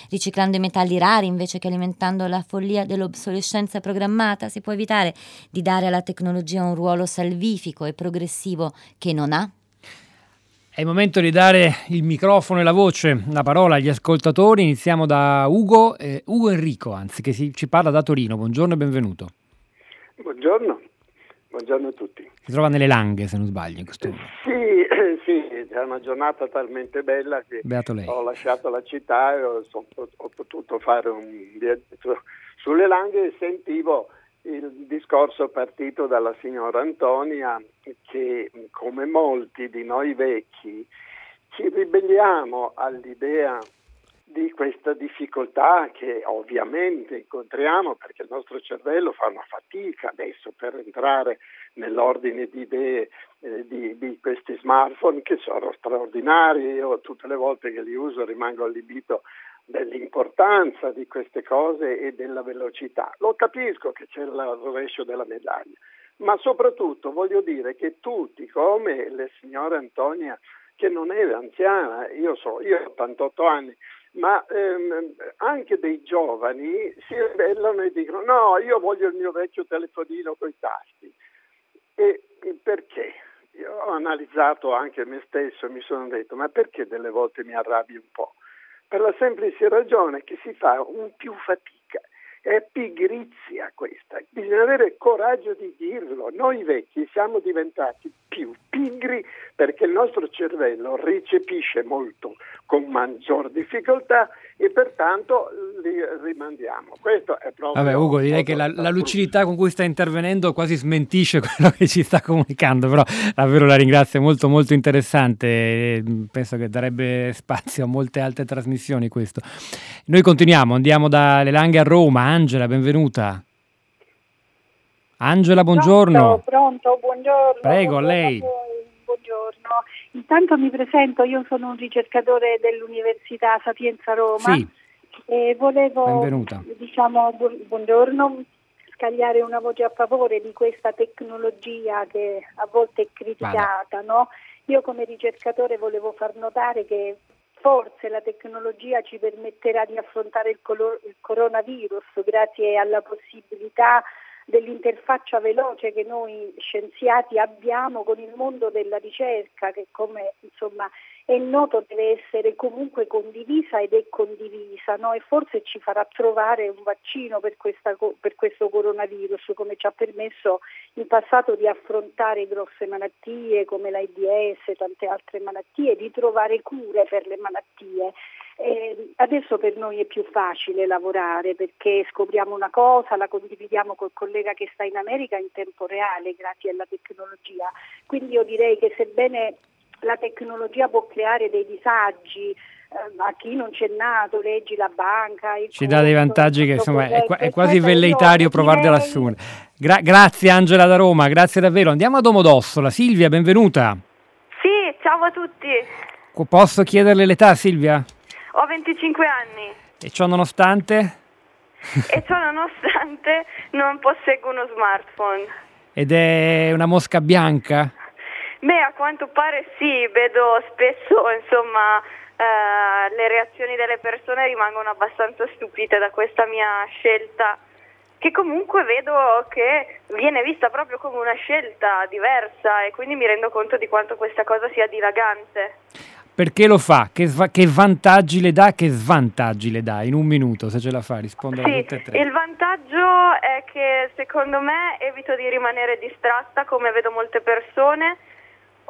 riciclando i metalli rari invece che alimentando la follia dell'obsolescenza programmata? Si può evitare di dare alla tecnologia un ruolo salvifico e progressivo che non ha? È il momento di dare il microfono e la voce, la parola agli ascoltatori. Iniziamo da Ugo, eh, Ugo Enrico, anzi, che si- ci parla da Torino. Buongiorno e benvenuto. Buongiorno, buongiorno a tutti. Si trova nelle Langhe, se non sbaglio, in questo momento. Sì, sì, è una giornata talmente bella che Beato lei. ho lasciato la città e ho, ho potuto fare un viaggio sulle Langhe e sentivo il discorso partito dalla signora Antonia che come molti di noi vecchi ci ribelliamo all'idea di questa difficoltà che ovviamente incontriamo perché il nostro cervello fa una fatica adesso per entrare nell'ordine di idee eh, di, di, questi smartphone che sono straordinari, io tutte le volte che li uso rimango allibito dell'importanza di queste cose e della velocità. Lo capisco che c'è il rovescio della medaglia, ma soprattutto voglio dire che tutti, come la signora Antonia, che non è anziana, io so, io ho 88 anni, ma ehm, anche dei giovani si ribellano e dicono no, io voglio il mio vecchio telefonino con i tasti. E perché? Io ho analizzato anche me stesso e mi sono detto ma perché delle volte mi arrabbi un po'? Per la semplice ragione che si fa un più fatica è pigrizia questa, bisogna avere coraggio di dirlo. Noi vecchi siamo diventati più pigri perché il nostro cervello recepisce molto con maggior difficoltà e pertanto li rimandiamo. Questo è proprio. Vabbè, Ugo, direi che la, la, lucidità con cui sta intervenendo quasi smentisce quello che ci sta comunicando, però davvero la ringrazio, è molto molto interessante. Penso che darebbe spazio a molte altre trasmissioni questo. Noi continuiamo, andiamo dalle Langhe a Roma. Angela, benvenuta. Angela, buongiorno. Pronto, pronto buongiorno. Prego, buongiorno lei. Intanto mi presento, io sono un ricercatore dell'Università Sapienza Roma sì. e volevo, Benvenuta. diciamo, bu- buongiorno, scagliare una voce a favore di questa tecnologia che a volte è criticata. No? Io come ricercatore volevo far notare che forse la tecnologia ci permetterà di affrontare il, colo- il coronavirus grazie alla possibilità dell'interfaccia veloce che noi scienziati abbiamo con il mondo della ricerca che come insomma è noto deve essere comunque condivisa ed è condivisa no? e forse ci farà trovare un vaccino per, questa, per questo coronavirus come ci ha permesso in passato di affrontare grosse malattie come l'AIDS e tante altre malattie, di trovare cure per le malattie. Eh, adesso per noi è più facile lavorare perché scopriamo una cosa, la condividiamo col collega che sta in America in tempo reale grazie alla tecnologia. Quindi io direi che sebbene la tecnologia può creare dei disagi eh, a chi non c'è nato, leggi la banca. Ci dà dei vantaggi che insomma è, è quasi velleitario provarli ad assumere. Gra- grazie Angela da Roma, grazie davvero. Andiamo a Domodossola. Silvia, benvenuta. Sì, ciao a tutti. Posso chiederle l'età Silvia? Ho 25 anni. E ciò nonostante? e ciò nonostante non posseggo uno smartphone. Ed è una mosca bianca? Beh, a quanto pare sì, vedo spesso, insomma, eh, le reazioni delle persone rimangono abbastanza stupite da questa mia scelta, che comunque vedo che viene vista proprio come una scelta diversa e quindi mi rendo conto di quanto questa cosa sia dilagante. Perché lo fa? Che, sva- che vantaggi le dà? Che svantaggi le dà? In un minuto, se ce la fa, rispondere sì, a tutte e tre. Il vantaggio è che secondo me evito di rimanere distratta come vedo molte persone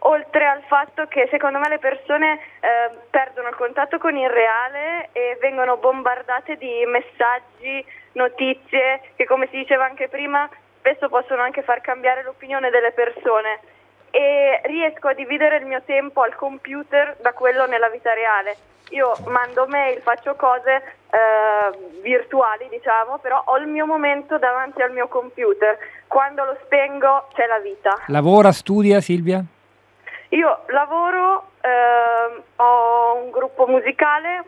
oltre al fatto che secondo me le persone eh, perdono il contatto con il reale e vengono bombardate di messaggi, notizie che come si diceva anche prima spesso possono anche far cambiare l'opinione delle persone e riesco a dividere il mio tempo al computer da quello nella vita reale. Io mando mail, faccio cose eh, virtuali, diciamo, però ho il mio momento davanti al mio computer. Quando lo spengo c'è la vita. Lavora, studia Silvia? Io lavoro, eh, ho un gruppo musicale,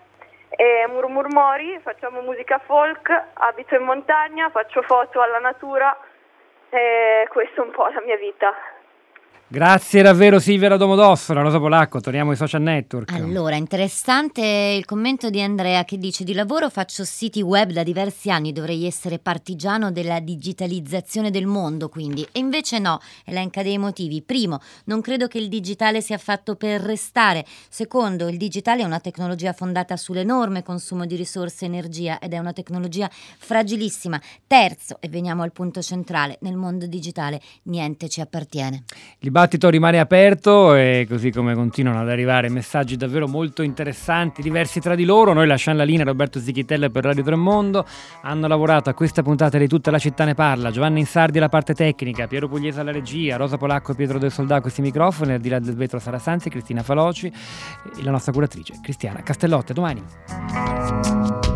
e Murmurmori, facciamo musica folk, abito in montagna, faccio foto alla natura e questa è un po' la mia vita. Grazie davvero Silvia Domodossola, Rosa Polacco, torniamo ai social network. Allora, interessante il commento di Andrea che dice di lavoro faccio siti web da diversi anni, dovrei essere partigiano della digitalizzazione del mondo quindi, e invece no, elenca dei motivi. Primo, non credo che il digitale sia fatto per restare. Secondo, il digitale è una tecnologia fondata sull'enorme consumo di risorse e energia ed è una tecnologia fragilissima. Terzo, e veniamo al punto centrale, nel mondo digitale niente ci appartiene. Dibattito rimane aperto e così come continuano ad arrivare messaggi davvero molto interessanti, diversi tra di loro. Noi lasciamo la linea Roberto Zichitella per Radio Tremondo. Hanno lavorato a questa puntata di Tutta la città ne parla. Giovanni Insardi alla parte tecnica, Piero Pugliese alla regia, Rosa Polacco e Pietro del Soldà a questi microfoni, al di là del vetro Sara Sanzi, Cristina Faloci e la nostra curatrice Cristiana Castellotte. Domani.